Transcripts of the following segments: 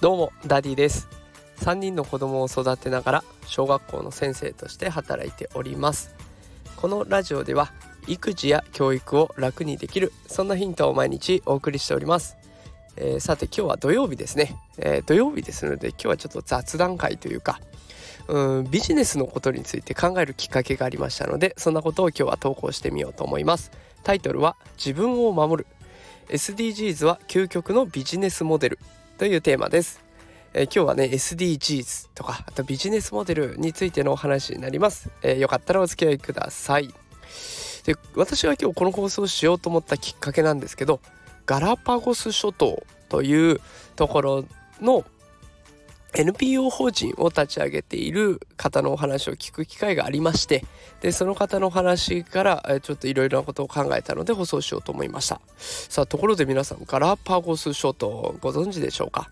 どうもダディです。3人の子供を育てながら小学校の先生として働いております。このラジオでは育児や教育を楽にできるそんなヒントを毎日お送りしております、えー、さて今日は土曜日ですね、えー、土曜日ですので今日はちょっと雑談回というかうんビジネスのことについて考えるきっかけがありましたのでそんなことを今日は投稿してみようと思います。タイトルは自分を守る。SDGs は究極のビジネスモデルというテーマです。えー、今日はね SDGs とかあとビジネスモデルについてのお話になります、えー、よかったらお付き合いください。で私が今日この放送をしようと思ったきっかけなんですけどガラパゴス諸島というところの NPO 法人を立ち上げている方のお話を聞く機会がありましてでその方のお話からちょっといろいろなことを考えたので放送しようと思いました。さあところで皆さんガラパゴス諸島ご存知でしょうか？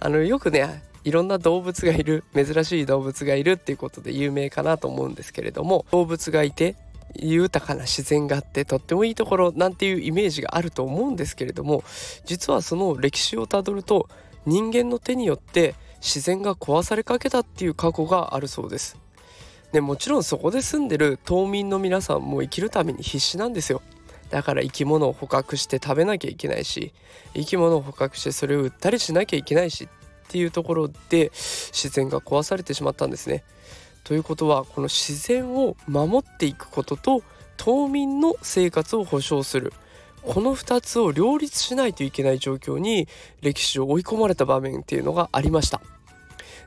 あのよくねいろんな動物がいる珍しい動物がいるっていうことで有名かなと思うんですけれども動物がいて豊かな自然があってとってもいいところなんていうイメージがあると思うんですけれども実はその歴史をたどると人間の手によって自然が壊されかけたっていう過去があるそうです。でもちろんそこで住んでる島民の皆さんも生きるために必死なんですよ。だから生き物を捕獲して食べなきゃいけないし生き物を捕獲してそれを売ったりしなきゃいけないしっていうところで自然が壊されてしまったんですね。ということはこの自然を守っていくことと島民の生活を保障するこの2つを両立しないといけない状況に歴史を追い込まれた場面っていうのがありました。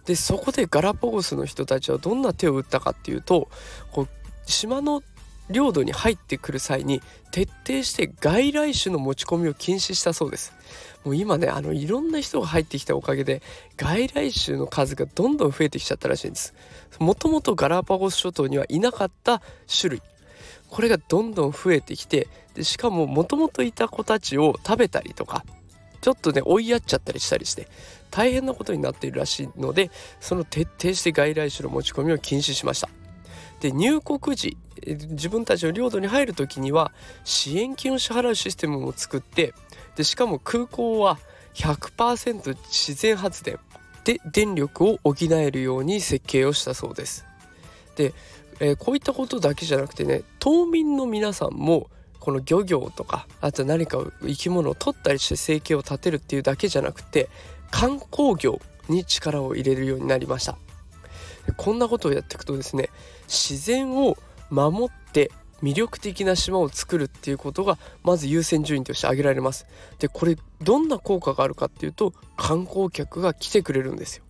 でそこでガラパゴスの人たちはどんな手を打ったかっていうとこう島の領土に入ってくる際に徹底して外来種の持ち込みを禁止したそうです。もう今ねあのいろんな人が入ってきたおかげで外来種の数がどんどん増えてきちゃったらしいんです。もともとガラパゴス諸島にはいなかった種類。これがどんどん増えてきてでしかももともといた子たちを食べたりとかちょっとね追いやっちゃったりしたりして大変なことになっているらしいのでその徹底して外来種の持ち込みを禁止しました。で入国時自分たちの領土に入る時には支援金を支払うシステムも作ってでしかも空港は100%自然発電で電力を補えるように設計をしたそうです。で、えー、こういったことだけじゃなくてね島民の皆さんもこの漁業とかあと何か生き物を取ったりして生計を立てるっていうだけじゃなくて観光業に力を入れるようになりました。こんなことをやっていくとですね自然を守って魅力的な島を作るっていうことがまず優先順位として挙げられます。でこれどんな効果があるかっていうと観光客が来てくれるんですよ。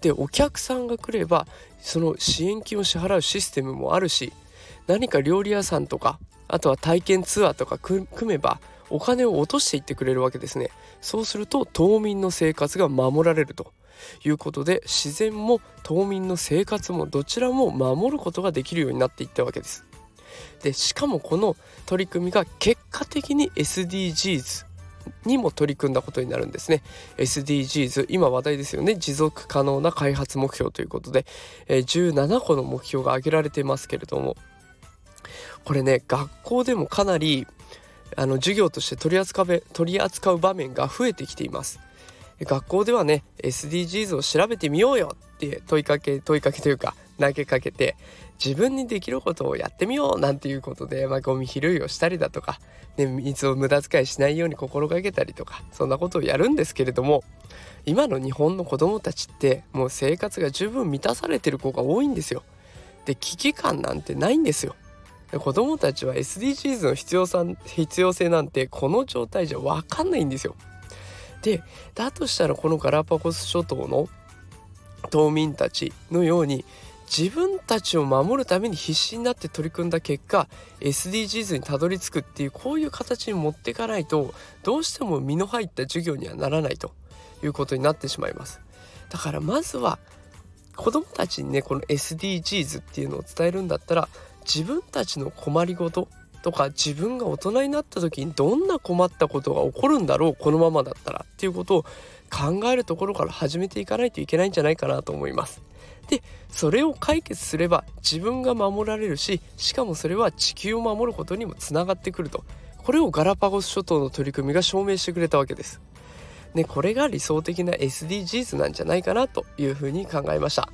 でお客さんが来ればその支援金を支払うシステムもあるし何か料理屋さんとかあとは体験ツアーとか組めばお金を落としていってくれるわけですね。そうすると島民の生活が守られるということで自然も島民の生活もどちらも守ることができるようになっていったわけです。でしかもこの取り組みが結果的に SDGs にも取り組んだことになるんですね。SDGs 今話題ですよね。持続可能な開発目標ということで、え17個の目標が挙げられていますけれども。これね学校でもかなりあの授業として取り扱う取り扱う場面が増えてきています学校ではね SDGs を調べてみようよって問いかけ問いかけというか投げかけて自分にできることをやってみようなんていうことで、まあ、ゴミ拾いをしたりだとか、ね、水を無駄遣いしないように心がけたりとかそんなことをやるんですけれども今の日本の子どもたちってもう生活が十分満たされてる子が多いんですよ。で危機感なんてないんですよ。子どもたちは SDGs の必要さ必要性なんてこの状態じゃ分かんないんですよ。でだとしたらこのガラパゴス諸島の島民たちのように自分たちを守るために必死になって取り組んだ結果 SDGs にたどり着くっていうこういう形に持っていかないとどうしても身の入った授業にはならないということになってしまいますだからまずは子どもたちにねこの SDGs っていうのを伝えるんだったら自分たちの困りごととか自分が大人になった時にどんな困ったことが起こるんだろうこのままだったらっていうことを考えるところから始めていかないといけないんじゃないかなと思います。でそれを解決すれば自分が守られるししかもそれは地球を守ることにもつながってくるとこれをガラパゴス諸島の取り組みが証明してくれたわけです。ね、これが理想的な SDGs なんじゃないかなというふうに考えました。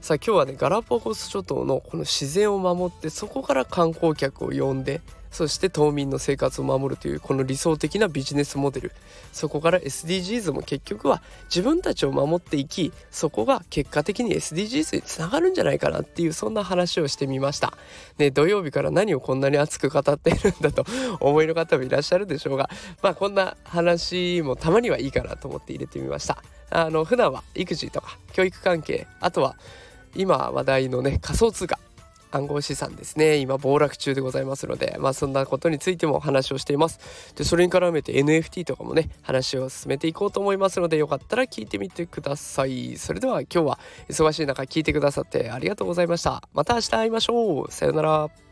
さあ今日はねガラパゴス諸島のこの自然を守ってそこから観光客を呼んでそして島民の生活を守るというこの理想的なビジネスモデルそこから SDGs も結局は自分たちを守っていきそこが結果的に SDGs につながるんじゃないかなっていうそんな話をしてみました。ね土曜日から何をこんなに熱く語っているんだと思いの方もいらっしゃるでしょうがまあこんな話もたまにはいいかなと思って入れてみました。あの普段は育児とか教育関係あとは今話題のね仮想通貨暗号資産ですね。今暴落中でございますのでまあそんなことについても話をしています。でそれに絡めて NFT とかもね話を進めていこうと思いますのでよかったら聞いてみてください。それでは今日は忙しい中聞いてくださってありがとうございました。また明日会いましょう。さようなら。